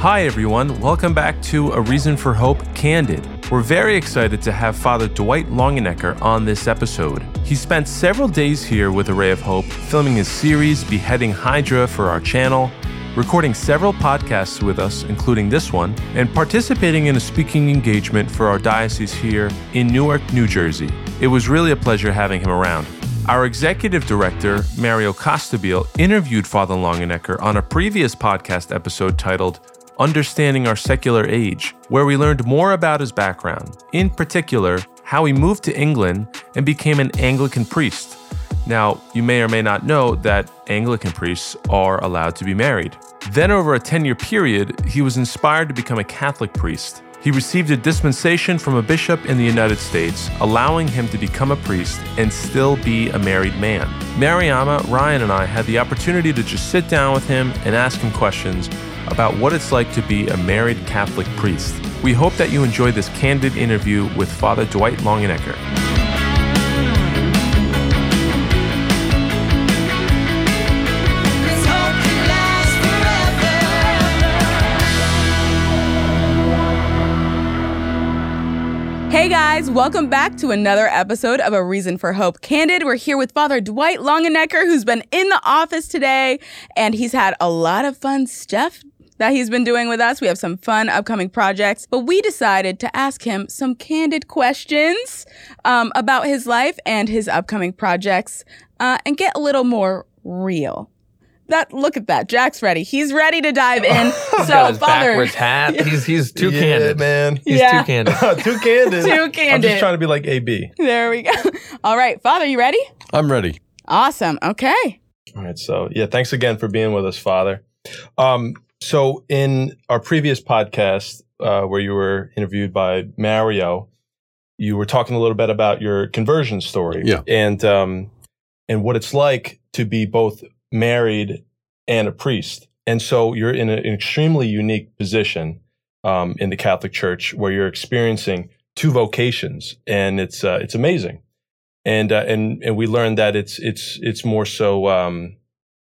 Hi, everyone. Welcome back to Array of Hope Candid. We're very excited to have Father Dwight Longenecker on this episode. He spent several days here with Array of Hope, filming his series Beheading Hydra for our channel, recording several podcasts with us, including this one, and participating in a speaking engagement for our diocese here in Newark, New Jersey. It was really a pleasure having him around. Our executive director, Mario Costabile, interviewed Father Longenecker on a previous podcast episode titled Understanding Our Secular Age, where we learned more about his background, in particular, how he moved to England and became an Anglican priest. Now, you may or may not know that Anglican priests are allowed to be married. Then, over a 10 year period, he was inspired to become a Catholic priest. He received a dispensation from a bishop in the United States, allowing him to become a priest and still be a married man. Mariama, Ryan, and I had the opportunity to just sit down with him and ask him questions about what it's like to be a married Catholic priest. We hope that you enjoy this candid interview with Father Dwight Longenecker. Guys, welcome back to another episode of Array of Hope Candid. We're here with Father Dwight Longenecker, who's been in the office today, and he's had a lot of fun stuff that he's been doing with us. We have some fun upcoming projects, but we decided to ask him some candid questions um, about his life and his upcoming projects uh, and get a little more real. That look at that, Jack's ready. He's ready to dive in. so, got his Father, backwards hat. He's he's too yeah, candid. man. He's Yeah. too candid. too candid. Too candid. I'm just trying to be like AB. there we go. All right, Father, you ready? I'm ready. Awesome. Okay. All right. So, yeah, thanks again for being with us, Father. Um, so, in our previous podcast, uh, where you were interviewed by Mario, you were talking a little bit about your conversion story, Yeah. and um, and what it's like to be both married and a priest. And so, you're in an extremely unique position um, in the Catholic Church, where you're experiencing two vocations, and it's uh, it's amazing. And uh, and and we learned that it's it's it's more so. Um,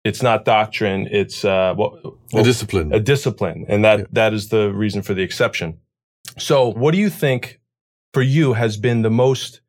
it's not doctrine. It's uh, well, a discipline. a discipline, and that Yeah. that is the reason for the exception. So, what do you think for you has been the most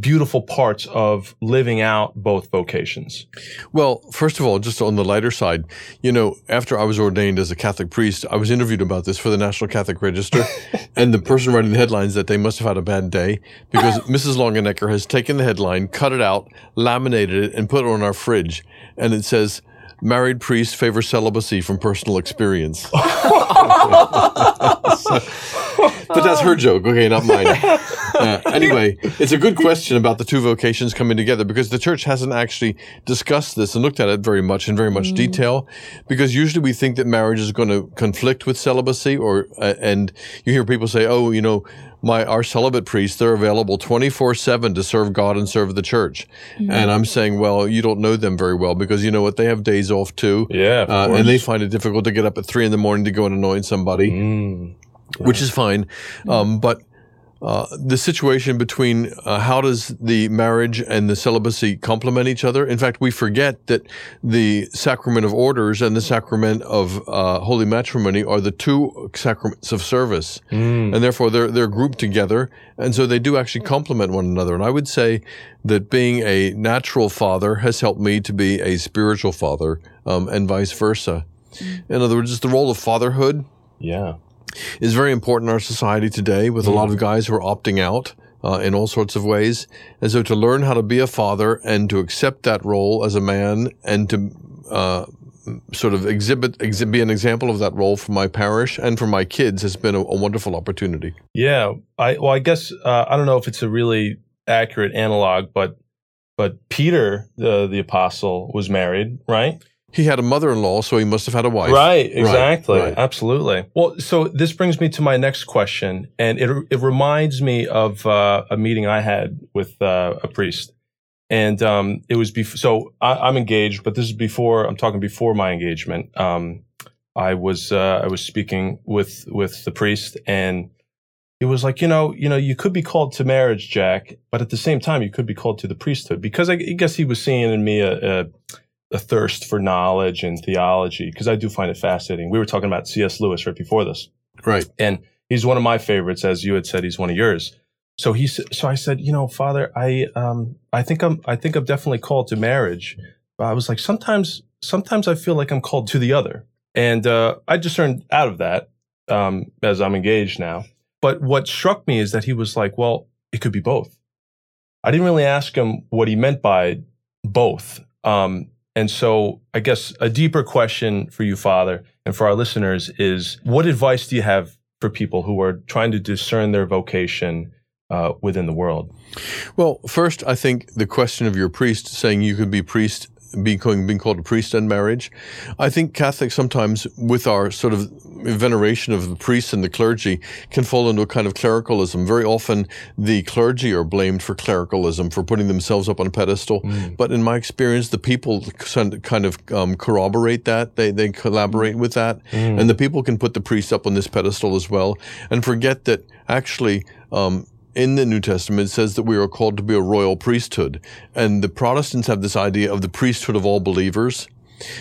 beautiful parts of living out both vocations? well, first of all, just on the lighter side, you know, after I was ordained as a Catholic priest, I was interviewed about this for the National Catholic Register, and the person writing the headlines that they must have had a bad day because Mrs. Longenecker has taken the headline, cut it out, laminated it, and put it on our fridge, and it says. Married priests favor celibacy from personal experience. but that's her joke, okay, not mine. Uh, anyway, it's a good question about the two vocations coming together because the church hasn't actually discussed this and looked at it very much in very much detail. Because usually we think that marriage is going to conflict with celibacy, or uh, and you hear people say, "Oh, you know." My our celibate priests, they're available twenty four seven to serve God and serve the church, and I'm saying, well, you don't know them very well because you know what? They have days off too, yeah of uh, and they find it difficult to get up at three in the morning to go and anoint somebody Mm. which is fine. Um, but uh, the situation between uh, how does the marriage and the celibacy complement each other? In fact, we forget that the sacrament of orders and the sacrament of uh, holy matrimony are the two sacraments of service, Mm. and therefore they're they're grouped together, and so they do actually complement one another. And I would say that being a natural father has helped me to be a spiritual father, um, and vice versa. In other words, it's the role of fatherhood Yeah. Is very important in our society today with a lot of guys who are opting out uh, in all sorts of ways. And so to learn how to be a father and to accept that role as a man and to uh, sort of exhibit, exhibit, be an example of that role for my parish and for my kids has been a, a wonderful opportunity. Yeah. I well, I guess uh, I don't know if it's a really accurate analog, but but Peter, the the apostle, was married, right? He had a mother-in-law, so he must have had a wife. Right, exactly. right. Absolutely. Well, so this brings me to my next question, and it, it reminds me of uh, a meeting I had with uh, a priest. And um, it was before, so I, I'm engaged, but this is before, I'm talking before my engagement. Um, I was, uh, I was speaking with, with the priest and he was like, you know, you know, you could be called to marriage, Jack, but at the same time, you could be called to the priesthood because I, I guess he was seeing in me a, a, a thirst for knowledge and theology because I do find it fascinating. We were talking about C.S. Lewis right before this, Right. and he's one of my favorites, as you had said, he's one of yours. So he, so I said, you know, Father, I, um, I think I'm, I think I'm definitely called to marriage. But I was like, sometimes, sometimes I feel like I'm called to the other, and uh, I discerned out of that um, as I'm engaged now. But what struck me is that he was like, well, it could be both. I didn't really ask him what he meant by both. Um, and so I guess a deeper question for you, Father, and for our listeners is what advice do you have for people who are trying to discern their vocation uh, within the world? Well, first, I think the question of your priest saying you could be priest, being, being called a priest in marriage. I think Catholics sometimes, with our sort of veneration of the priests and the clergy, can fall into a kind of clericalism. Very often, the clergy are blamed for clericalism, for putting themselves up on a pedestal. But in my experience, the people kind of um, corroborate that. They, they collaborate with that. And the people can put the priest up on this pedestal as well and forget that actually, um, in the New Testament, it says that we are called to be a royal priesthood. And the Protestants have this idea of the priesthood of all believers.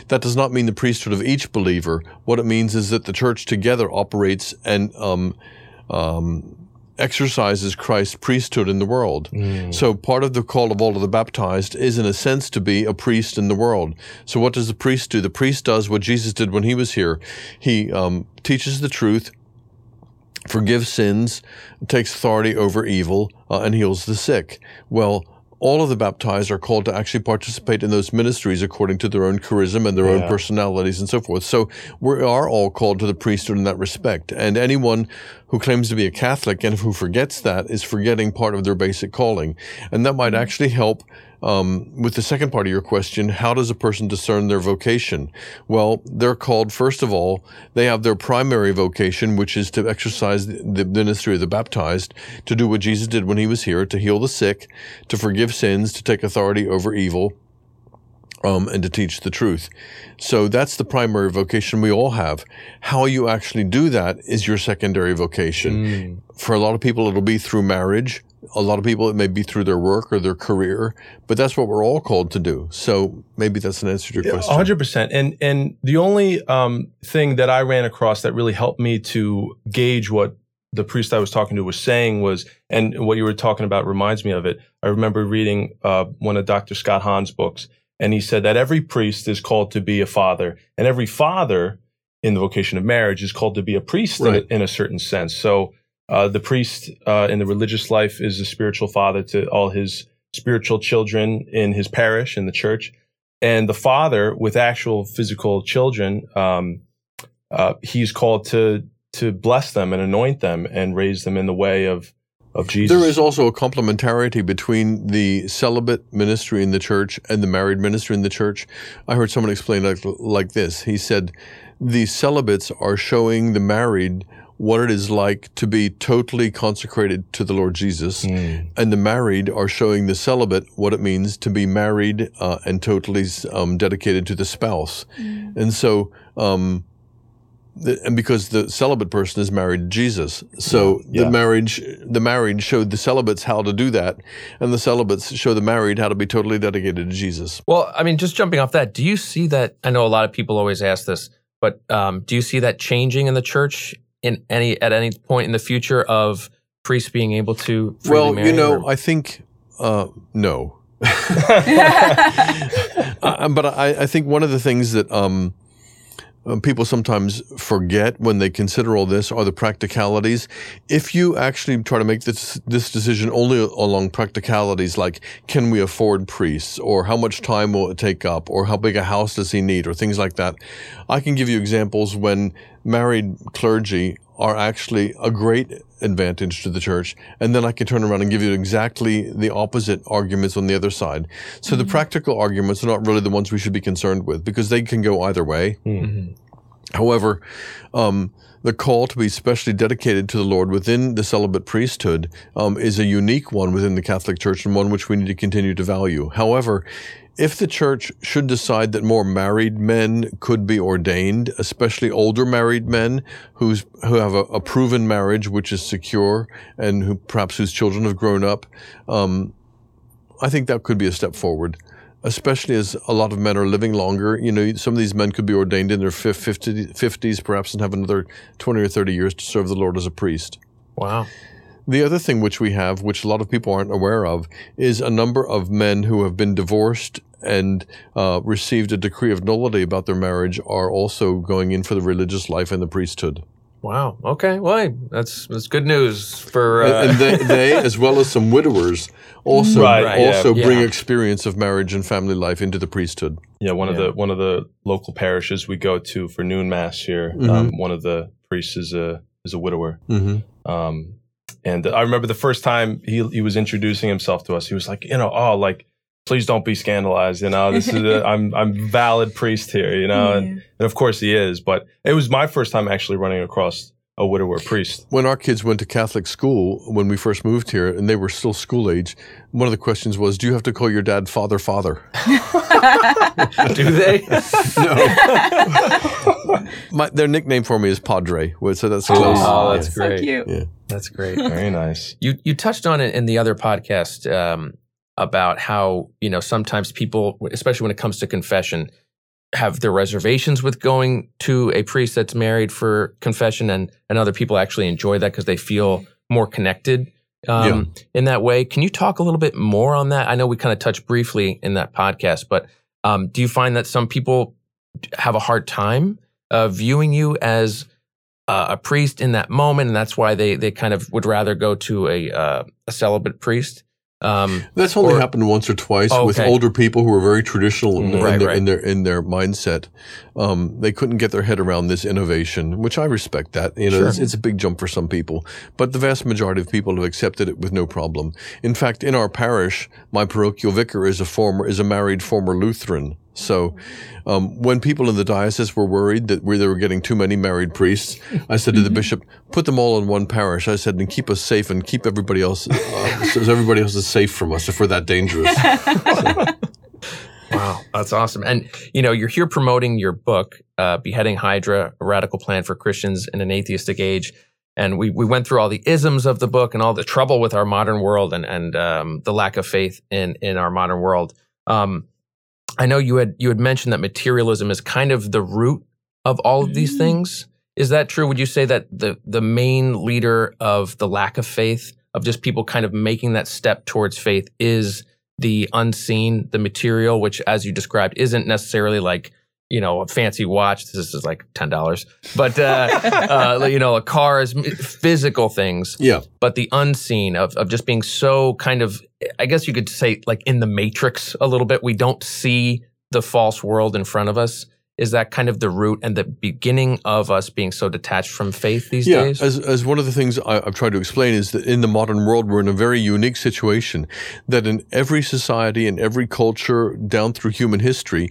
That does not mean the priesthood of each believer. What it means is that the church together operates and um, um, exercises Christ's priesthood in the world. So part of the call of all of the baptized is, in a sense, to be a priest in the world. So what does the priest do? The priest does what Jesus did when he was here. He um, teaches the truth, forgives sins, takes authority over evil, uh, and heals the sick. Well, all of the baptized are called to actually participate in those ministries according to their own charisma and their own personalities and so forth. So we are all called to the priesthood in that respect. And anyone who claims to be a Catholic and who forgets that is forgetting part of their basic calling. And that might actually help um, with the second part of your question, how does a person discern their vocation? Well, they're called, first of all, they have their primary vocation, which is to exercise the ministry of the baptized, to do what Jesus did when he was here, to heal the sick, to forgive sins, to take authority over evil, um, and to teach the truth. So that's the primary vocation we all have. How you actually do that is your secondary vocation. For a lot of people, it'll be through marriage. A lot of people, it may be through their work or their career, but that's what we're all called to do. So maybe that's an answer to your question. hundred percent. And and the only um, thing that I ran across that really helped me to gauge what the priest I was talking to was saying was, and what you were talking about reminds me of it. I remember reading uh, one of Dr. Scott Hahn's books, and he said that every priest is called to be a father, and every father in the vocation of marriage is called to be a priest in, Right. a, in a certain sense. So uh, the priest uh, in the religious life is a spiritual father to all his spiritual children in his parish in the church and the father with actual physical children um, uh, he's called to to bless them and anoint them and raise them in the way of of jesus There is also a complementarity between the celibate ministry in the church and the married ministry in the church. I heard someone explain like, like this. He said, the celibates are showing the married what it is like to be totally consecrated to the Lord Jesus, and the married are showing the celibate what it means to be married uh, and totally um, dedicated to the spouse. And so, um, the, and because the celibate person is married to Jesus, so Yeah. the marriage, the married showed the celibates how to do that, and the celibates show the married how to be totally dedicated to Jesus. Well, I mean, just jumping off that, do you see that? I know a lot of people always ask this, but um, do you see that changing in the church in any at any point in the future of priests being able to? well, marry you know, or- I think uh, no, uh, but I, I think one of the things that um, uh, people sometimes forget when they consider all this are the practicalities. If you actually try to make this this decision only along practicalities, like can we afford priests, or how much time will it take up, or how big a house does he need, or things like that, I can give you examples when married clergy are actually a great advantage to the church. And then I can turn around and give you exactly the opposite arguments on the other side. So the mm-hmm. practical arguments are not really the ones we should be concerned with because they can go either way. Mm-hmm. However, um, the call to be specially dedicated to the Lord within the celibate priesthood um, is a unique one within the Catholic Church and one which we need to continue to value. However, if the church should decide that more married men could be ordained, especially older married men who's, who have a, a proven marriage which is secure and who perhaps whose children have grown up, um, I think that could be a step forward especially as a lot of men are living longer. You know, some of these men could be ordained in their 50, 50s perhaps and have another 20 or 30 years to serve the Lord as a priest. Wow. The other thing which we have, which a lot of people aren't aware of, is a number of men who have been divorced and uh, received a decree of nullity about their marriage are also going in for the religious life and the priesthood. Wow. Okay. Well, hey, that's that's good news for. Uh, and they, they, as well as some widowers, also Right, Right, yeah. also bring Yeah. experience of marriage and family life into the priesthood. Yeah, one of the one of the local parishes we go to for noon mass here. Mhm. Um, one of the priests is a is a widower. Mm-hmm. Um, and I remember the first time he he was introducing himself to us. He was like, you know, oh, like please don't be scandalized. You know, this is a, I'm I'm valid priest here. You know, and, and of course he is. But it was my first time actually running across a widower priest. When our kids went to Catholic school when we first moved here, and they were still school age, one of the questions was, "Do you have to call your dad Father, Father?" do they? My, their nickname for me is Padre, so that's Oh, close. Oh, that's so great. cute. That's great. Very nice. You you touched on it in the other podcast um, about how you know sometimes people, especially when it comes to confession, have their reservations with going to a priest that's married for confession, and and other people actually enjoy that because they feel more connected um, in that way. Can you talk a little bit more on that? I know we kind of touched briefly in that podcast, but um, do you find that some people have a hard time uh, viewing you as uh, a priest in that moment, and that's why they they kind of would rather go to a uh, a celibate priest. Um, That's only Or- happened once or twice Oh, with older people who are very traditional in, Mhm. in their, right. in their in their mindset. Um, they couldn't get their head around this innovation, which I respect. That you know, Sure. it's, it's a big jump for some people, but the vast majority of people have accepted it with no problem. In fact, in our parish, my parochial vicar is a former is a married former Lutheran. So, um, when people in the diocese were worried that we, they were getting too many married priests, I said to the bishop, "Put them all in one parish." I said, "And keep us safe, and keep everybody else, uh, so everybody else is safe from us if we're that dangerous." Wow, that's awesome. And you know, you're here promoting your book, uh, "Beheading Hydra: A Radical Plan for Christians in an Atheistic Age." And we we went through all the isms of the book and all the trouble with our modern world and and um, the lack of faith in in our modern world. Um, I know you had you had mentioned that materialism is kind of the root of all of these Mm. things. Is that true? Would you say that the the main leader of the lack of faith of just people kind of making that step towards faith is the unseen, the material, which, as you described, isn't necessarily like you know a fancy watch. This is like ten dollars, but uh, uh, you know, a car is physical things. yeah, But the unseen of of just being so kind of, I guess you could say, like in the matrix a little bit. We don't see the false world in front of us. Is that kind of the root and the beginning of us being so detached from faith these yeah. days? As as one of the things I, I've tried to explain is that in the modern world we're in a very unique situation that in every society and every culture down through human history.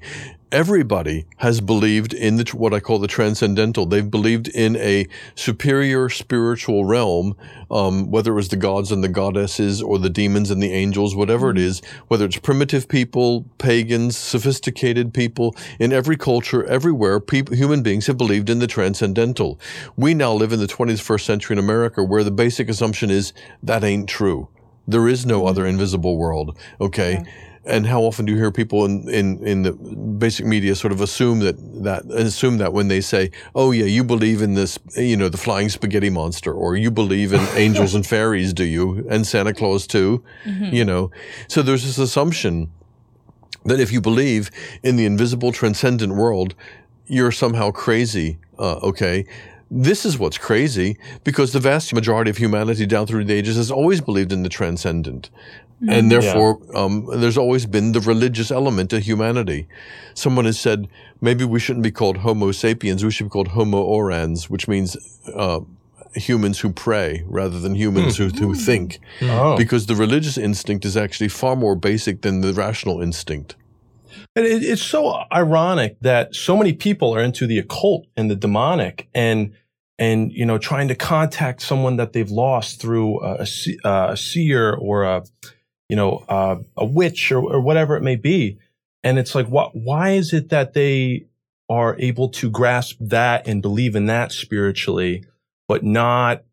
Everybody has believed in the, what I call the transcendental. They've believed in a superior spiritual realm, um, whether it was the gods and the goddesses or the demons and the angels, whatever it is, whether it's primitive people, pagans, sophisticated people, in every culture, everywhere, people, human beings have believed in the transcendental. We now live in the 21st century in America where the basic assumption is that ain't true. There is no other invisible world. Okay. And how often do you hear people in, in, in the basic media sort of assume that, that assume that when they say, "Oh yeah, you believe in this, you know, the flying spaghetti monster, or you believe in angels and fairies, do you, and Santa Claus too?" You know, so there's this assumption that if you believe in the invisible, transcendent world, you're somehow crazy. Uh, okay. This is what's crazy because the vast majority of humanity down through the ages has always believed in the transcendent. And therefore, um, there's always been the religious element to humanity. Someone has said maybe we shouldn't be called Homo sapiens, we should be called Homo orans, which means uh, humans who pray rather than humans who, who think. Oh, because the religious instinct is actually far more basic than the rational instinct. And it, it's so ironic that so many people are into the occult and the demonic and, and, you know, trying to contact someone that they've lost through a, a, uh, a seer or a, you know, uh, a witch or, or whatever it may be. And it's like, what, why is it that they are able to grasp that and believe in that spiritually, but not,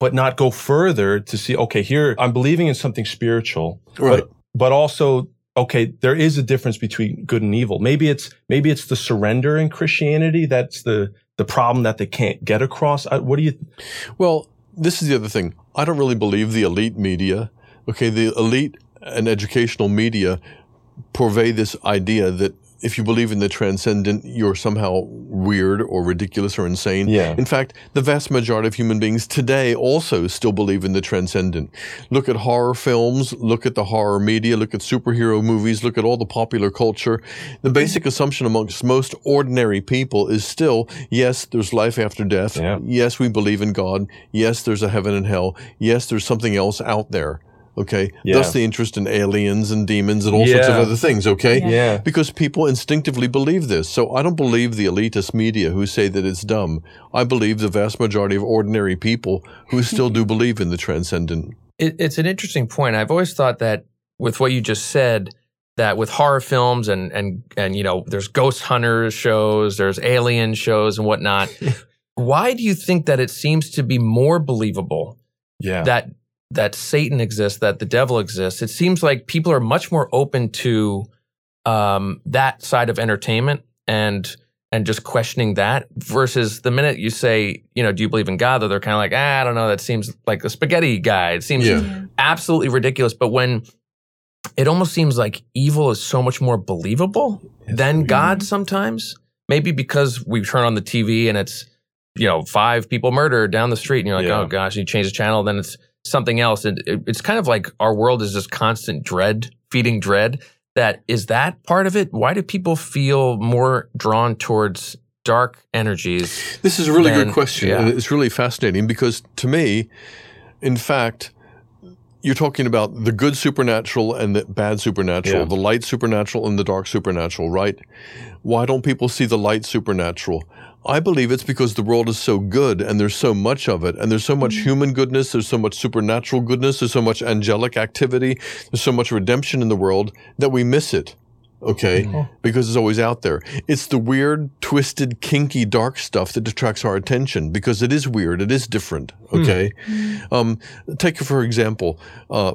but not go further to see, okay, here I'm believing in something spiritual, Right. but, but also, okay, there is a difference between good and evil. Maybe it's, maybe it's the surrender in Christianity. That's the, the problem that they can't get across. I, what do you, Well, this is the other thing. I don't really believe the elite media. Okay, the elite and educational media purvey this idea that if you believe in the transcendent, you're somehow weird or ridiculous or insane. Yeah. In fact, the vast majority of human beings today also still believe in the transcendent. Look at horror films, look at the horror media, look at superhero movies, look at all the popular culture. The basic assumption amongst most ordinary people is still, yes, there's life after death. Yeah. Yes, we believe in God. Yes, there's a heaven and hell. Yes, there's something else out there. Okay. Yeah. Thus the interest in aliens and demons and all sorts of other things. Okay. Yeah. yeah. Because people instinctively believe this. So I don't believe the elitist media who say that it's dumb. I believe the vast majority of ordinary people who still do believe in the transcendent. It, it's an interesting point. I've always thought that with what you just said, that with horror films and and and you know, there's ghost hunters shows, there's alien shows and whatnot. why do you think that it seems to be more believable Yeah. that that Satan exists, that the devil exists? It seems like people are much more open to um, that side of entertainment and and just questioning that versus the minute you say, you know, do you believe in God? Though they're kind of like, ah, I don't know. That seems like a spaghetti guy. It seems Yeah. absolutely ridiculous. But when it almost seems like evil is so much more believable than God sometimes, maybe because we turn on the TV and it's, you know, five people murdered down the street and you're like, Yeah. oh gosh, you change the channel, then it's something else. And it, it's kind of like our world is just constant dread, feeding dread. That is that part of it? Why do people feel more drawn towards dark energies? This is a really Then, good question. yeah. It's really fascinating because to me, in fact, you're talking about the good supernatural and the bad supernatural, Yeah. the light supernatural and the dark supernatural, right? Why don't people see the light supernatural? I believe it's because the world is so good and there's so much of it and there's so much human goodness, there's so much supernatural goodness, there's so much angelic activity, there's so much redemption in the world that we miss it. Okay, because it's always out there. It's the weird, twisted, kinky, dark stuff that attracts our attention because it is weird, it is different. Okay, um, take for example, uh,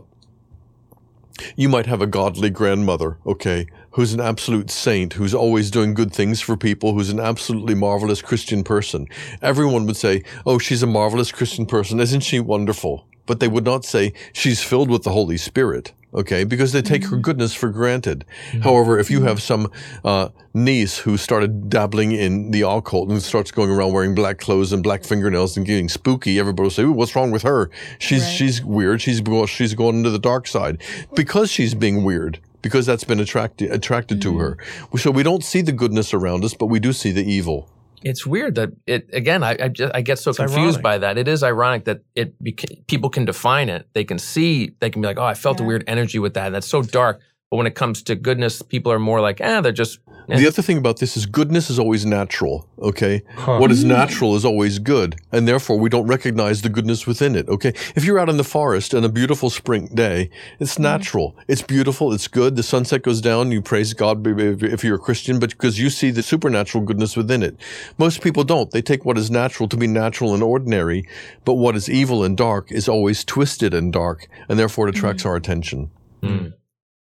you might have a godly grandmother, okay, who's an absolute saint, who's always doing good things for people, who's an absolutely marvelous Christian person. Everyone would say, Oh, she's a marvelous Christian person. Isn't she wonderful? But they would not say she's filled with the Holy Spirit. Okay, because they take her goodness for granted. However, if you mm-hmm. have some uh, niece who started dabbling in the occult and starts going around wearing black clothes and black fingernails and getting spooky, everybody will say, "What's wrong with her? She's Right. she's weird. She's she's going into the dark side because she's being weird." Because that's been attracted attracted to her. Mm-hmm. So we don't see the goodness around us, but we do see the evil. It's weird that it again. I I, just, I get so confused ironic. by that. It is ironic that it beca- people can define it. They can see. They can be like, "Oh, I felt a weird energy with that." And that's so dark. But when it comes to goodness, people are more like, "Ah, they're just." The other thing about this is goodness is always natural, okay? Huh. What is natural is always good, and therefore we don't recognize the goodness within it, okay? If you're out in the forest on a beautiful spring day, it's natural. It's beautiful, it's good. The sunset goes down, you praise God if you're a Christian, but because you see the supernatural goodness within it. Most people don't. They take what is natural to be natural and ordinary, but what is evil and dark is always twisted and dark, and therefore it attracts our attention. Mm.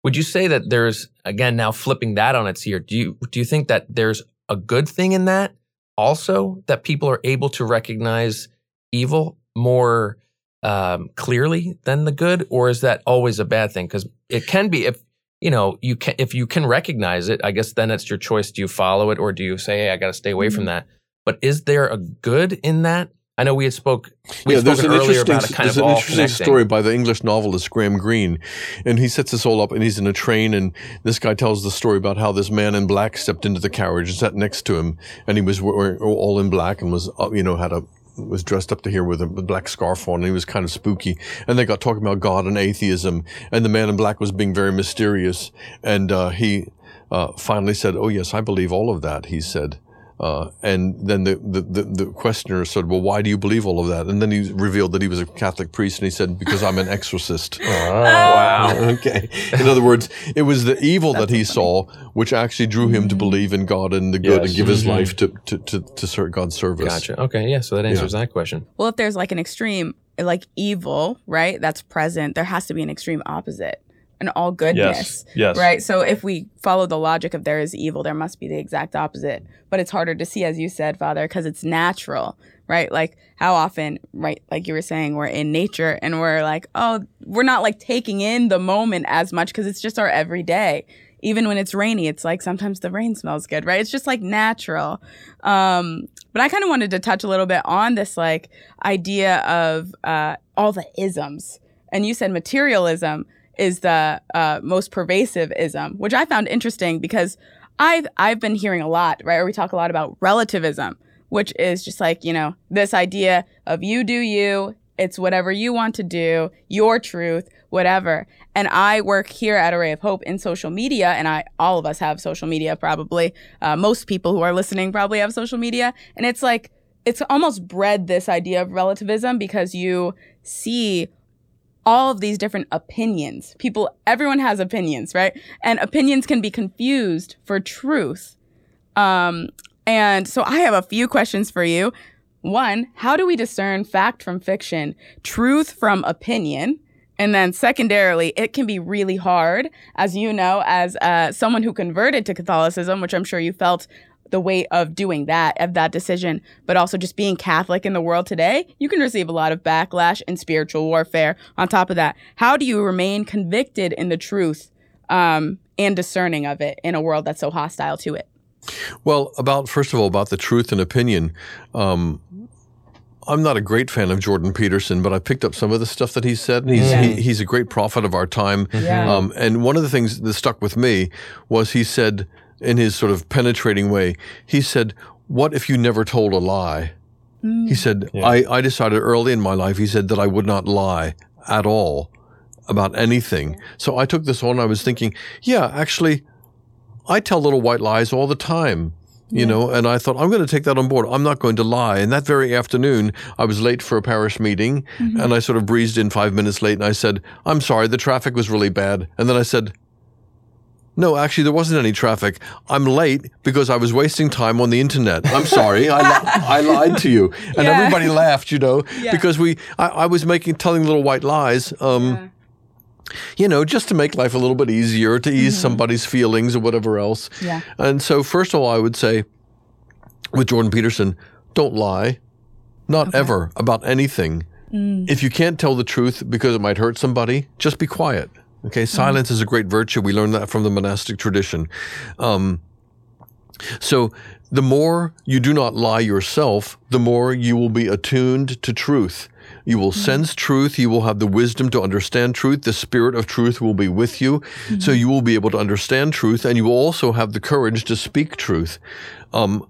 Would you say that there's again now flipping that on its ear? Do you do you think that there's a good thing in that also that people are able to recognize evil more um, clearly than the good, or is that always a bad thing? Because it can be if you know you can if you can recognize it. I guess then it's your choice. Do you follow it, or do you say, "Hey, I got to stay away from that"? But is there a good in that? I know we had spoke we had earlier about it kind there's of an interesting connecting. story by the English novelist Graham Greene, and he sets this all up. And he's in a train, and this guy tells the story about how this man in black stepped into the carriage and sat next to him, and he was wearing all in black and was uh, you know had a was dressed up to here with a black scarf on, and he was kind of spooky. And they got talking about God and atheism, and the man in black was being very mysterious, and uh, he uh, finally said, "Oh yes, I believe all of that." He said. Uh, and then the, the, the, the questioner said, Well, why do you believe all of that? And then he revealed that he was a Catholic priest, and he said, Because I'm an exorcist. Wow. okay. In other words, it was the evil that he saw which actually drew him to believe in God and the good Yes. and give his Mhm. life to, to, to, to serve God's service. Gotcha. Okay. Yeah. So that answers that question. Well, if there's like an extreme, like evil, right, that's present, there has to be an extreme opposite, an all goodness. Yes. Yes. Right. So if we follow the logic of there is evil, there must be the exact opposite. But it's harder to see, as you said, Father, because it's natural, right? Like how often, right, like you were saying, we're in nature and we're like, oh, we're not like taking in the moment as much because it's just our everyday. Even when it's rainy, it's like sometimes the rain smells good, right? It's just like natural. Um, but I kind of wanted to touch a little bit on this like idea of uh, all the isms. And you said materialism is the uh, most pervasive ism, which I found interesting because I've I've been hearing a lot, right? Or we talk a lot about relativism, which is just like you know this idea of you do you, it's whatever you want to do, your truth, whatever. And I work here at Array of Hope in social media, and I all of us have social media probably. Uh, most people who are listening probably have social media, and it's like it's almost bred this idea of relativism because you see all of these different opinions. People, everyone has opinions, right? And opinions can be confused for truth. Um, and so I have a few questions for you. One, how do we discern fact from fiction, truth from opinion? And then secondarily, it can be really hard, as you know, as uh, someone who converted to Catholicism, which I'm sure you felt the weight of doing that, of that decision, but also just being Catholic in the world today, you can receive a lot of backlash and spiritual warfare. On top of that, how do you remain convicted in the truth um, and discerning of it in a world that's so hostile to it? Well, about first of all, about the truth and opinion. Um, I'm not a great fan of Jordan Peterson, but I picked up some of the stuff that he said. And he's Yeah. he, he's a great prophet of our time. Yeah. Um, and one of the things that stuck with me was he said, in his sort of penetrating way, he said, "What if you never told a lie?" Mm. He said, Yeah. I, "I decided early in my life," he said, "that I would not lie at all about anything." So I took this on. I was thinking, yeah, actually, I tell little white lies all the time, you know, and I thought, I'm going to take that on board. I'm not going to lie. And that very afternoon, I was late for a parish meeting mm-hmm. and I sort of breezed in five minutes late and I said, I'm sorry, the traffic was really bad. And then I said, no, actually, there wasn't any traffic. I'm late because I was wasting time on the internet. I'm sorry, I, li- I lied to you, and Yeah. everybody laughed, you know, Yeah. because we, I, I was making, telling little white lies. Um, you know, just to make life a little bit easier, to ease somebody's feelings or whatever else. Yeah. And so, first of all, I would say with Jordan Peterson, don't lie, not ever about anything. If you can't tell the truth because it might hurt somebody, just be quiet. Okay, silence is a great virtue. We learn that from the monastic tradition. Um, so, the more you do not lie yourself, the more you will be attuned to truth. You will sense truth. You will have the wisdom to understand truth. The spirit of truth will be with you. So you will be able to understand truth and you will also have the courage to speak truth. Um,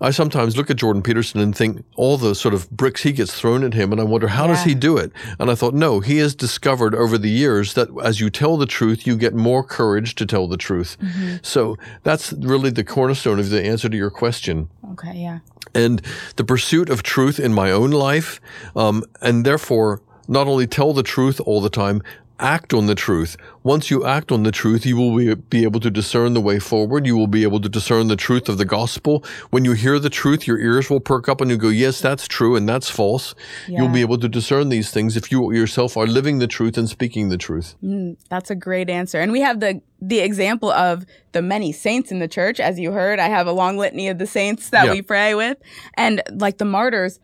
I sometimes look at Jordan Peterson and think all the sort of bricks he gets thrown at him, and I wonder how does he do it? And I thought, no, he has discovered over the years that as you tell the truth, you get more courage to tell the truth. So that's really the cornerstone of the answer to your question Okay, yeah. and the pursuit of truth in my own life, um, and therefore not only tell the truth all the time, act on the truth. Once you act on the truth, you will be, be able to discern the way forward. You will be able to discern the truth of the gospel. When you hear the truth, your ears will perk up and you go, yes, that's true and that's false. You'll be able to discern these things if you yourself are living the truth and speaking the truth. Mm, that's a great answer. And we have the the example of the many saints in the church, as you heard. I have a long litany of the saints that Yeah. we pray with, and like the martyrs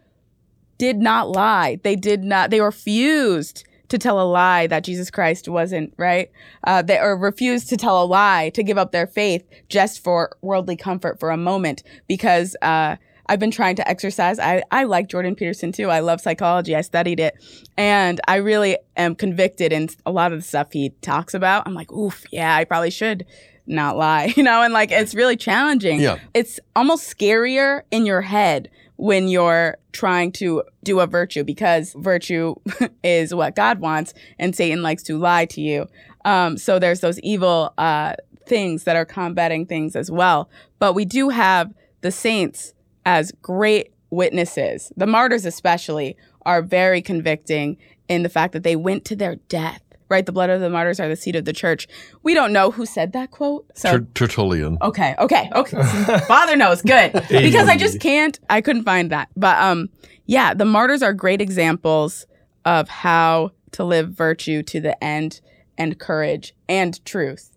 did not lie. They did not. They refused to tell a lie that Jesus Christ wasn't right. Uh, they or refused to tell a lie to give up their faith just for worldly comfort for a moment because. Uh, I've been trying to exercise. I, I like Jordan Peterson too. I love psychology. I studied it. And I really am convicted in a lot of the stuff he talks about. I'm like, oof, yeah, I probably should not lie, you know? And like, it's really challenging. Yeah. It's almost scarier in your head when you're trying to do a virtue because virtue is what God wants and Satan likes to lie to you. Um, so there's those evil uh, things that are combating things as well. But we do have the saints as great witnesses. The martyrs, especially, are very convicting in the fact that they went to their death. Right, the blood of the martyrs are the seed of the church. We don't know who said that quote. So Ter- Tertullian. Okay, okay, okay. Father knows, good. Because I just can't, I couldn't find that. But um, yeah, the martyrs are great examples of how to live virtue to the end and courage and truth.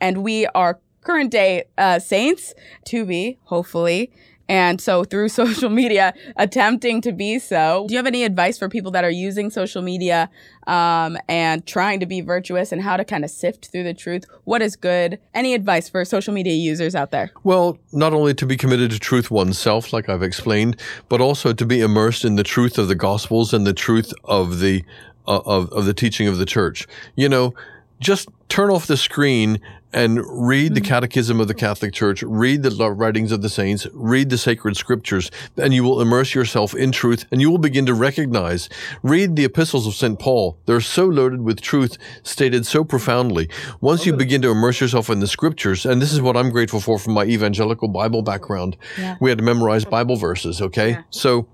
And we are current day uh, saints to be, hopefully. And so through social media, attempting to be so. Do you have any advice for people that are using social media um, and trying to be virtuous and how to kind of sift through the truth? What is good? Any advice for social media users out there? Well, not only to be committed to truth oneself, like I've explained, but also to be immersed in the truth of the Gospels and the truth of the uh, of of the teaching of the Church. You know, just turn off the screen and read the mm. Catechism of the Catholic Church, read the writings of the saints, read the sacred scriptures, and you will immerse yourself in truth and you will begin to recognize. Read the epistles of St. Paul. They're so loaded with truth, stated so profoundly. Once you begin to immerse yourself in the scriptures, and this is what I'm grateful for from my evangelical Bible background, we had to memorize Bible verses, okay? So,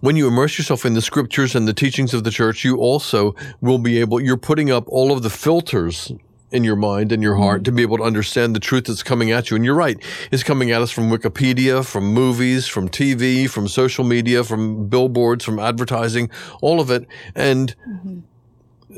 when you immerse yourself in the scriptures and the teachings of the church, you also will be able, you're putting up all of the filters in your mind and your heart mm-hmm. to be able to understand the truth that's coming at you. And you're right. It's coming at us from Wikipedia, from movies, from TV, from social media, from billboards, from advertising, all of it. And mm-hmm.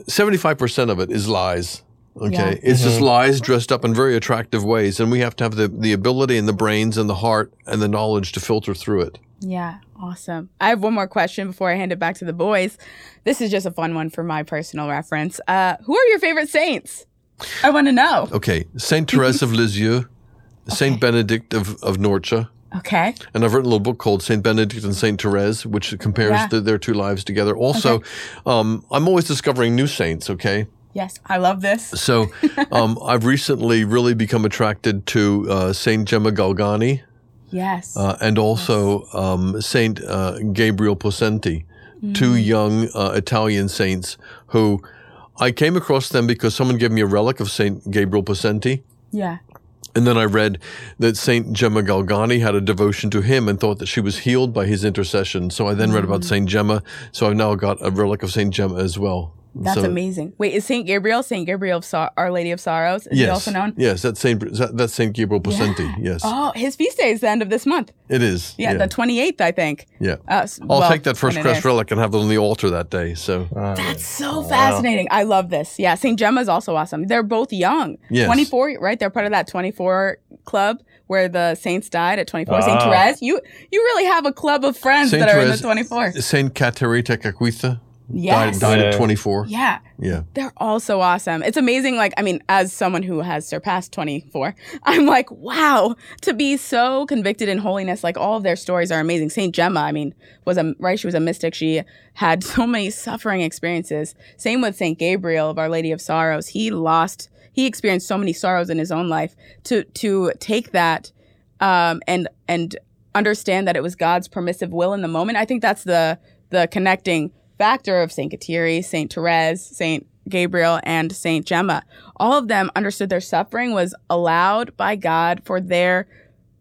75% of it is lies. Okay. Yeah. It's just mm-hmm. lies dressed up in very attractive ways. And we have to have the, the ability and the brains and the heart and the knowledge to filter through it. Yeah, awesome. I have one more question before I hand it back to the boys. This is just a fun one for my personal reference. Uh, who are your favorite saints? I want to know. Okay. Saint Therese of Lisieux, Saint Benedict of, of Norcia. Okay. And I've written a little book called Saint Benedict and Saint Therese, which compares Yeah. the, their two lives together. Also, um, I'm always discovering new saints. Okay, Yes, I love this. so um, I've recently really become attracted to uh, Saint Gemma Galgani Yes. uh, and also um, Saint uh, Gabriel Possenti, two young uh, Italian saints who I came across them because someone gave me a relic of Saint Gabriel Possenti. yeah. And then I read that Saint Gemma Galgani had a devotion to him and thought that she was healed by his intercession. So I then read about mm. Saint Gemma. So I've now got a relic of Saint Gemma as well. That's So- amazing. Wait, is Saint Gabriel Saint Gabriel of Sor- Our Lady of Sorrows? Is he Yes. also known? Yes, that's Saint that- that's Saint Gabriel Possenti. Yes, Oh, his feast day is the end of this month. it is. Yeah, the 28th, I think. yeah. Uh, I'll well, take that first class relic and have it on the altar that day. So That's so fascinating. I love this. Yeah, St. Gemma is also awesome. They're both young. Yes. 24, right? They're part of that 24 club where the saints died at 24. St. Ah. Therese, you you really have a club of friends Saint that are Therese- in the 24. Saint Kateri Tekakwitha Yes. died, died at Yeah. 24. Yeah. Yeah. They're all so awesome. It's amazing. Like, I mean, as someone who has surpassed 24, I'm like, wow, to be so convicted in holiness. Like, all of their stories are amazing. Saint Gemma, I mean, was a, right? She was a mystic. She had so many suffering experiences. Same with Saint Gabriel of Our Lady of Sorrows. He lost, he experienced so many sorrows in his own life. To, to take that, um, and, and understand that it was God's permissive will in the moment. I think that's the, the connecting factor of Saint Kateri, Saint Therese, Saint Gabriel, and Saint Gemma. All of them understood their suffering was allowed by God for their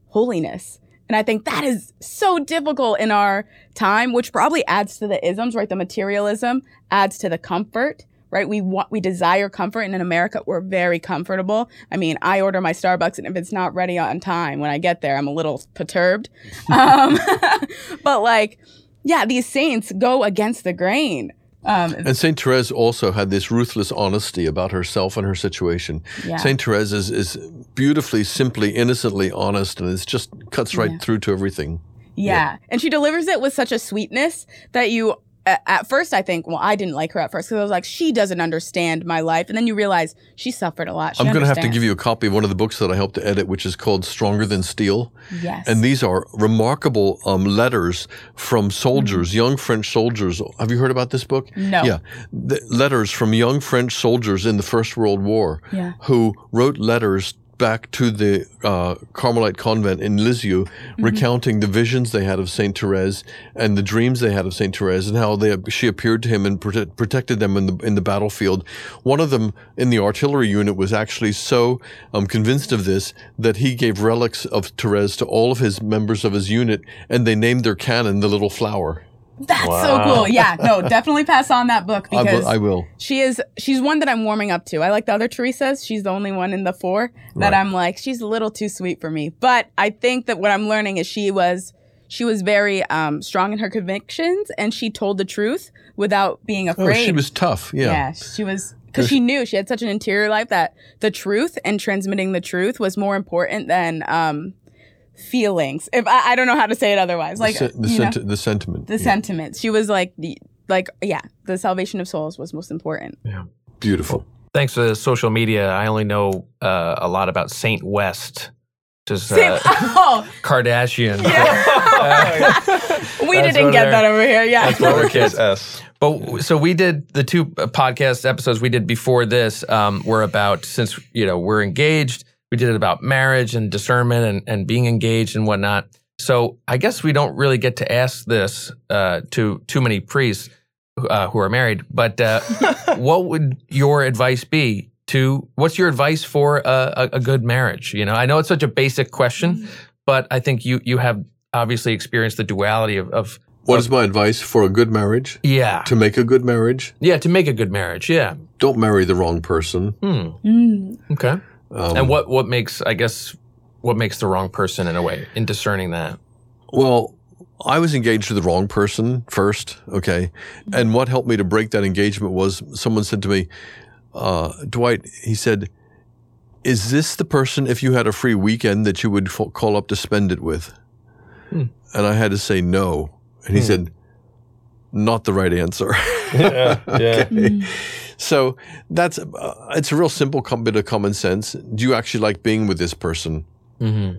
holiness. And I think that is so difficult in our time, which probably adds to the isms, right? The materialism adds to the comfort, right? We want, we desire comfort. And in America, we're very comfortable. I mean, I order my Starbucks and if it's not ready on time when I get there, I'm a little perturbed. Um, but like, yeah, these saints go against the grain. Um, And Saint Therese also had this ruthless honesty about herself and her situation. Yeah. Saint Therese is, is beautifully, simply, innocently honest, and it just cuts right Yeah. through to everything. Yeah. And she delivers it with such a sweetness that you, at first, I think, well, I didn't like her at first because I was like, she doesn't understand my life. And then you realize she suffered a lot. She I'm going to have to give you a copy of one of the books that I helped to edit, which is called Stronger Than Steel. Yes. And these are remarkable um, letters from soldiers, young French soldiers. Have you heard about this book? Mm-hmm. No. Yeah. The letters from young French soldiers in the First World War Yeah. who wrote letters back to the uh, Carmelite convent in Lisieux, recounting the visions they had of Saint Therese and the dreams they had of Saint Therese, and how they she appeared to him and prote- protected them in the in the battlefield. One of them in the artillery unit was actually so um, convinced of this that he gave relics of Therese to all of his members of his unit, and they named their cannon the Little Flower. That's so cool. Yeah, no, definitely pass on that book I because will. I will. she is she's one that I'm warming up to. I like the other Teresa's. She's the only one in the four that Right. I'm like, she's a little too sweet for me. But I think that what I'm learning is she was she was very um, strong in her convictions and she told the truth without being Oh, afraid. she was tough. Yeah. yeah, she was because she knew she had such an interior life that the truth and transmitting the truth was more important than um, feelings. If I, I don't know how to say it otherwise, like the, sen- the, senti- the sentiment. the Yeah. sentiments. She was like the like yeah, the salvation of souls was most important. Yeah, beautiful. Thanks to the social media, I only know uh, a lot about Saint West, just Same- uh, oh, Kardashian. we didn't get that over here. Yeah. That's what we're kids. S. But so we did the two uh, podcast episodes we did before this um, were about since you know we're engaged. We did it about marriage and discernment and, and being engaged and whatnot. So I guess we don't really get to ask this uh, to too many priests uh, who are married. But uh, what would your advice be to? What's your advice for a, a, a good marriage? You know, I know it's such a basic question, but I think you you have obviously experienced the duality of, of What is my advice for a good marriage? yeah To make a good marriage, yeah to make a good marriage. Yeah. don't marry the wrong person. Hmm. Mm. Okay. Um, and what what makes I guess what makes the wrong person in a way in discerning that? Well, I was engaged to the wrong person first, okay? And what helped me to break that engagement was someone said to me, uh, Dwight, he said, Is this the person, if you had a free weekend, that you would f- call up to spend it with? Hmm. And I had to say no. And he Hmm. said, Not the right answer. Yeah. Yeah. Mm. So that's, uh, it's a real simple com- bit of common sense. Do you actually like being with this person? Mm-hmm.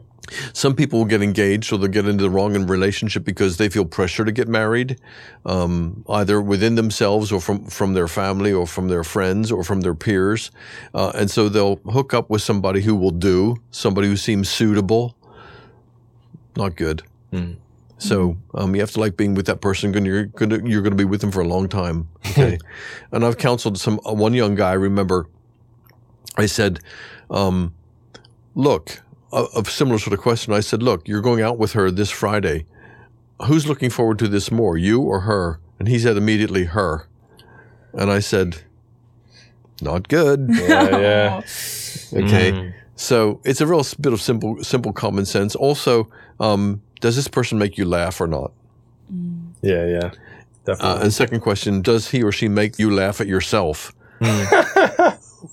Some people will get engaged or they'll get into the wrong relationship because they feel pressure to get married, um, either within themselves or from, from their family or from their friends or from their peers. Uh, and so they'll hook up with somebody who will do, somebody who seems suitable. Not good. Mm. So um, you have to like being with that person. You're gonna you're gonna be with them for a long time. Okay. and I've counseled some uh, one young guy. I remember, I said, um, "Look, a, a similar sort of question. I said, look, you're going out with her this Friday. Who's looking forward to this more, you or her?" And he said immediately, "Her." And I said, "Not good." Yeah. Yeah. Okay. Mm. So it's a real bit of simple, simple common sense. Also, um, does this person make you laugh or not? Yeah. Yeah. Uh, Definitely. and second question, does he or she make you laugh at yourself?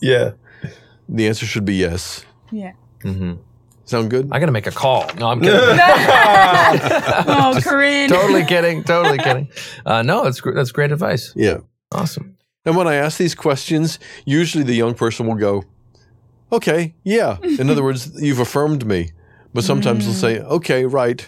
yeah. The answer should be yes. Yeah. hmm Sound good? I got to make a call. No, I'm kidding. Oh, Corinne. totally kidding. Totally kidding. Uh, no, that's gr- that's great advice. Yeah. Awesome. And when I ask these questions, usually the young person will go, okay, yeah. In other words, you've affirmed me. But sometimes they'll say, okay, right.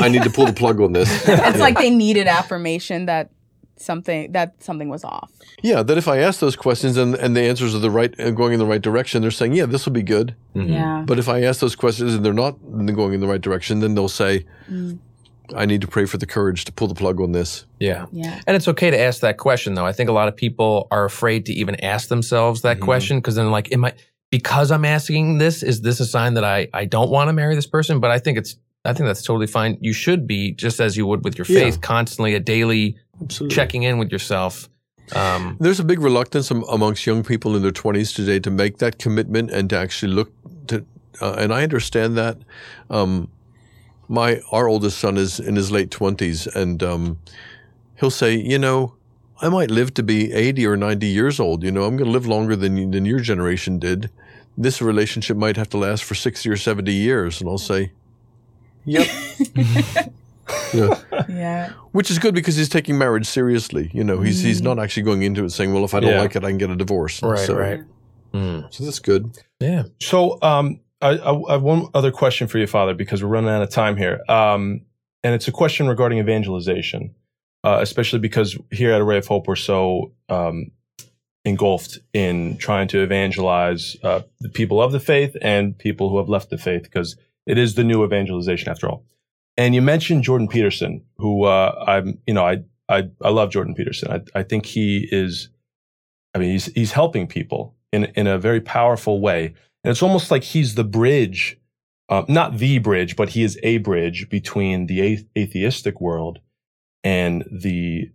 I need to pull the plug on this. It's like they needed affirmation that something that something was off. Yeah, that if I ask those questions and, and the answers are the right, uh, going in the right direction, they're saying, yeah, this will be good. Mhm. Yeah. But if I ask those questions and they're not going in the right direction, then they'll say, Mm. I need to pray for the courage to pull the plug on this. Yeah. Yeah. And it's okay to ask that question, though. I think a lot of people are afraid to even ask themselves that Mhm. question because then, like, am I because I'm asking this? Is this a sign that I I don't want to marry this person? But I think it's I think that's totally fine. You should be just as you would with your Yeah. faith, constantly a daily Absolutely. checking in with yourself. Um, There's a big reluctance am- amongst young people in their 20s today to make that commitment and to actually look to, uh, and I understand that. Um, my our oldest son is in his late 20s, and um, he'll say, you know, I might live to be 80 or 90 years old. You know, I'm going to live longer than you- than your generation did. This relationship might have to last for 60 or 70 years, and I'll say, yep. yeah. Yeah. Which is good because he's taking marriage seriously. You know, he's he's not actually going into it saying, "Well, if I don't Yeah. like it, I can get a divorce." right, so, right. Mm. So that's good. Yeah. So, um, I, I, I have one other question for you, Father, because we're running out of time here. Um, and it's a question regarding evangelization, uh, especially because here at Array of Hope we're so um, engulfed in trying to evangelize uh, the people of the faith and people who have left the faith because it is the new evangelization after all. And you mentioned Jordan Peterson, who uh, I'm, you know, I, I, I love Jordan Peterson. I, I think he is, I mean, he's, he's helping people in, in a very powerful way. And it's almost like he's the bridge, uh, not the bridge, but he is a bridge between the athe- atheistic world and the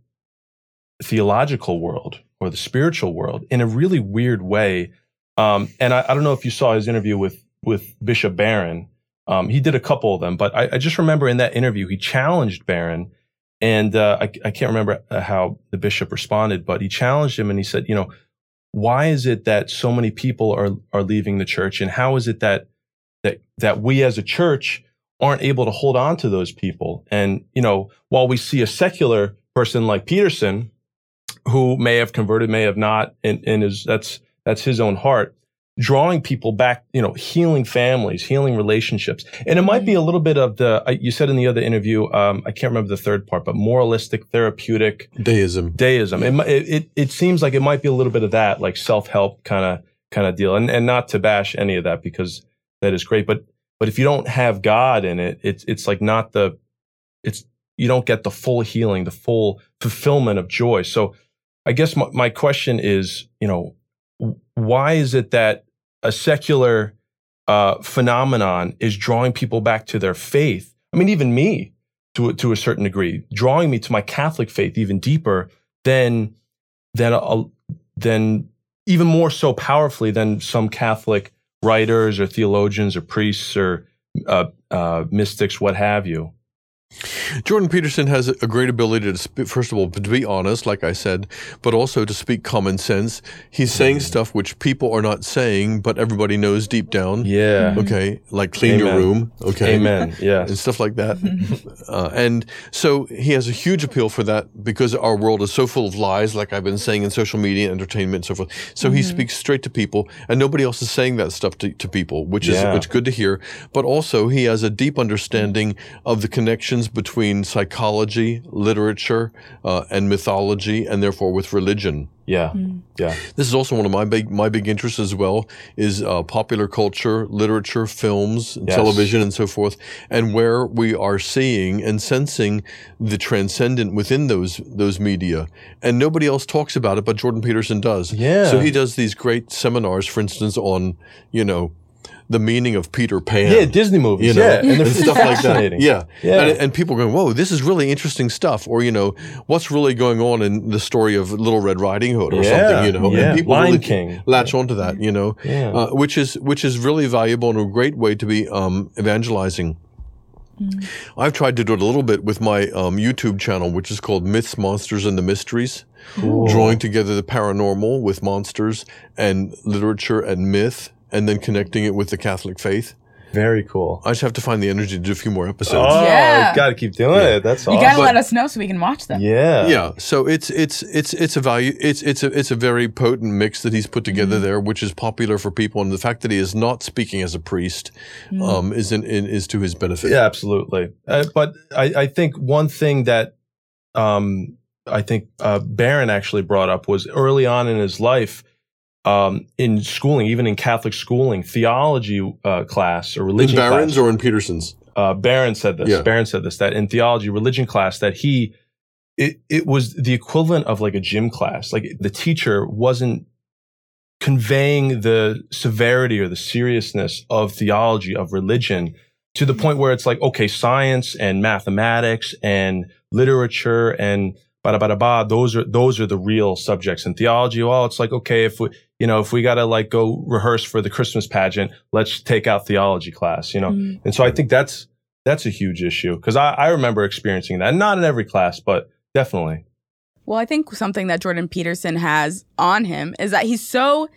theological world or the spiritual world in a really weird way. Um, and I, I don't know if you saw his interview with, with Bishop Barron. Um, he did a couple of them, but I, I, just remember in that interview, he challenged Barron. And uh, I, I, can't remember uh, how the bishop responded, but he challenged him and he said, you know, why is it that so many people are, are leaving the church? And how is it that, that, that we as a church aren't able to hold on to those people? And, you know, while we see a secular person like Peterson, who may have converted, may have not, and, and is, that's, that's his own heart drawing people back, you know, healing families, healing relationships. And it might be a little bit of the, you said in the other interview, um, I can't remember the third part, but moralistic, therapeutic. Deism. Deism. It, it, it seems like it might be a little bit of that, like self-help kind of, kind of deal. And, and not to bash any of that because that is great. But, but if you don't have God in it, it's, it's like not the, it's, you don't get the full healing, the full fulfillment of joy. So I guess my, my question is, you know, why is it that a secular uh, phenomenon is drawing people back to their faith. I mean, even me, to to a certain degree, drawing me to my Catholic faith even deeper than than a, than even more so powerfully than some Catholic writers or theologians or priests or uh, uh, mystics, what have you. Jordan Peterson has a great ability to, speak, first of all, to be honest, like I said, but also to speak common sense. He's saying mm. stuff which people are not saying, but everybody knows deep down. Yeah. Mm-hmm. Okay. Like clean Amen. your room. Okay. Amen. Yeah. And stuff like that. uh, and so he has a huge appeal for that because our world is so full of lies, like I've been saying in social media, entertainment, and so forth. So he mm-hmm. speaks straight to people, and nobody else is saying that stuff to, to people, which is Yeah. which is good to hear. But also, he has a deep mm-hmm. understanding of the connections between psychology, literature, uh, and mythology, and therefore with religion. Yeah. Yeah. This is also one of my big my big interests as well is uh, popular culture, literature, films, Yes. television, and so forth, and where we are seeing and sensing the transcendent within those those media, and nobody else talks about it, but Jordan Peterson does. Yeah. So he does these great seminars, for instance, on you know the meaning of Peter Pan. Yeah. Disney movies. You know, yeah. And, they're stuff like that. Yeah, Yeah. And, and people are going, "Whoa, this is really interesting stuff," or you know, what's really going on in the story of Little Red Riding Hood or Yeah, something, you know? yeah. And people Lion really King. latch onto that, you know, Yeah. uh, which is which is really valuable and a great way to be um, evangelizing. I've tried to do it a little bit with my um, YouTube channel, which is called Myths, Monsters, and the Mysteries, drawing together the paranormal with monsters and literature and myth, and then connecting it with the Catholic faith. Very cool. I just have to find the energy to do a few more episodes. Oh, Yeah. got to keep doing it. That's You awesome. gotta let us know so we can watch them. yeah. yeah so it's it's it's it's a value it's it's a it's a very potent mix that he's put together there which is popular for people and the fact that he is not speaking as a priest um is in, in is to his benefit Yeah, absolutely. Uh, but I, I think one thing that um, I think uh, Barron actually brought up was early on in his life, um, in schooling, even in Catholic schooling, theology uh, class or in religion Barron's class. or in peterson's uh, Barron said this. Yeah. Barron said this that in theology, religion class, that he it it was the equivalent of like a gym class. Like the teacher wasn't conveying the severity or the seriousness of theology of religion to the point where it's like okay, science and mathematics and literature and bada bada ba. Those are those are the real subjects in theology. Well, it's like okay, if we you know if we got to like go rehearse for the Christmas pageant, let's take out theology class. You know. Mm. And so I think that's that's a huge issue because I, I remember experiencing that. Not in every class, but definitely. Well, I think something that Jordan Peterson has on him is that he's so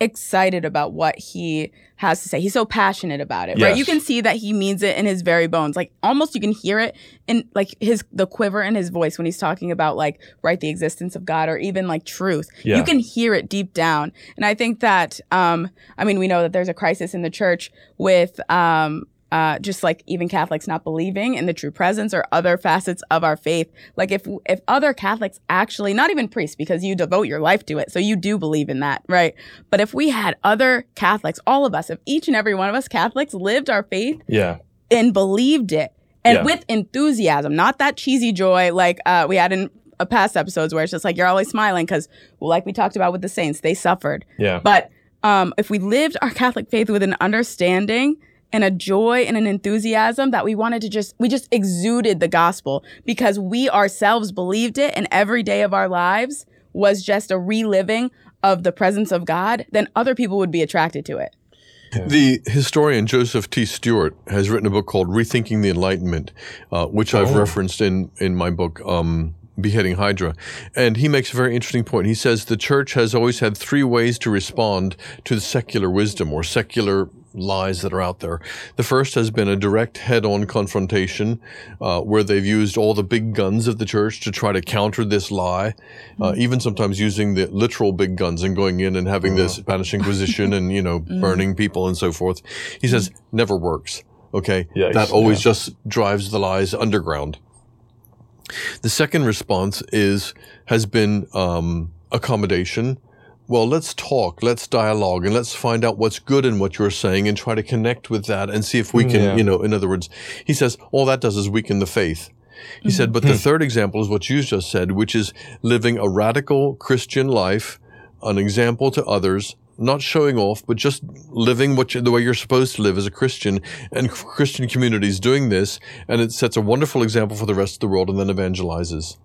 excited about what he has to say. He's so passionate about it, right? You can see that he means it in his very bones. Like almost you can hear it in like his the quiver in his voice when he's talking about like right the existence of God or even like truth. Yeah. You can hear it deep down. And I think that um I mean we know that there's a crisis in the church with um uh, just like even Catholics not believing in the true presence or other facets of our faith. Like if if other Catholics actually, not even priests, because you devote your life to it, so you do believe in that, right? But if we had other Catholics, all of us, if each and every one of us Catholics lived our faith Yeah. and believed it, and Yeah. with enthusiasm, not that cheesy joy like uh, we had in uh, past episodes where it's just like you're always smiling because, well, like we talked about with the saints, they suffered. Yeah. But um, if we lived our Catholic faith with an understanding and a joy and an enthusiasm that we wanted to just, we just exuded the gospel because we ourselves believed it and every day of our lives was just a reliving of the presence of God, then other people would be attracted to it. The historian Joseph T. Stuart has written a book called Rethinking the Enlightenment, uh, which I've referenced in, in my book, um, Beheading Hydra. And he makes a very interesting point. He says the church has always had three ways to respond to the secular wisdom or secular lies that are out there. The first has been a direct head-on confrontation, uh, where they've used all the big guns of the church to try to counter this lie, uh, even sometimes using the literal big guns and going in and having the Spanish Inquisition and you know burning people and so forth. He says never works. Okay, Yikes, that always yeah. just drives the lies underground. The second response is has been um, accommodation. Well, let's talk, let's dialogue, and let's find out what's good in what you're saying, and try to connect with that, and see if we can, Yeah. you know, in other words, he says all that does is weaken the faith. He said, but the mm-hmm. third example is what you just said, which is living a radical Christian life, an example to others, not showing off, but just living what you, the way you're supposed to live as a Christian. And Christian communities doing this, and it sets a wonderful example for the rest of the world, and then evangelizes.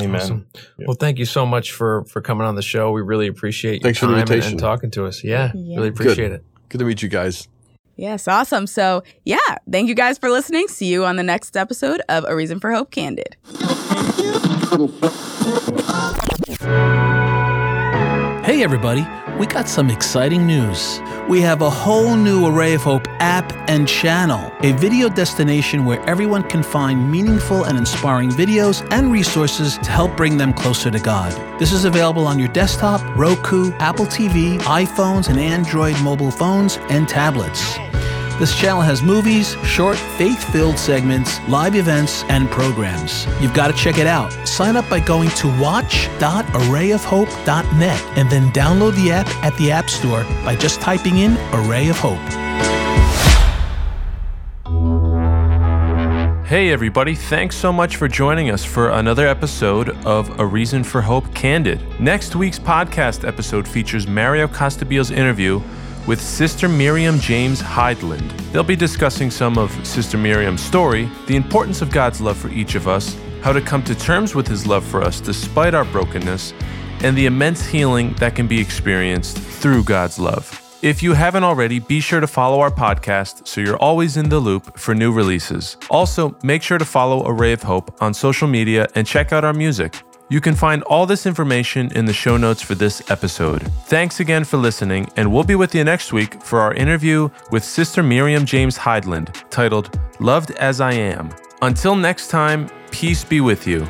Amen. Awesome. Well, thank you so much for for coming on the show. We really appreciate your Thanks for the time and- and talking to us. Yeah, Yeah. really appreciate it. Good to meet you guys. Yes, awesome. So, yeah, thank you guys for listening. See you on the next episode of A Reason for Hope Candid. Hey, everybody, we got some exciting news. We have a whole new Array of Hope app and channel, a video destination where everyone can find meaningful and inspiring videos and resources to help bring them closer to God. This is available on your desktop, Roku, Apple TV, iPhones, and Android mobile phones and tablets. This channel has movies, short, faith filled segments, live events, and programs. You've got to check it out. Sign up by going to watch.arrayofhope.net and then download the app at the App Store by just typing in Array of Hope. Hey, everybody, thanks so much for joining us for another episode of A Reason for Hope Candid. Next week's podcast episode features Mario Costabile's interview with Sister Miriam James Heidland. They'll be discussing some of Sister Miriam's story, the importance of God's love for each of us, how to come to terms with His love for us despite our brokenness, and the immense healing that can be experienced through God's love. If you haven't already, be sure to follow our podcast so you're always in the loop for new releases. Also, make sure to follow Array of Hope on social media and check out our music. You can find all this information in the show notes for this episode. Thanks again for listening, and we'll be with you next week for our interview with Sister Miriam James Heidland titled Loved as I Am. Until next time, peace be with you.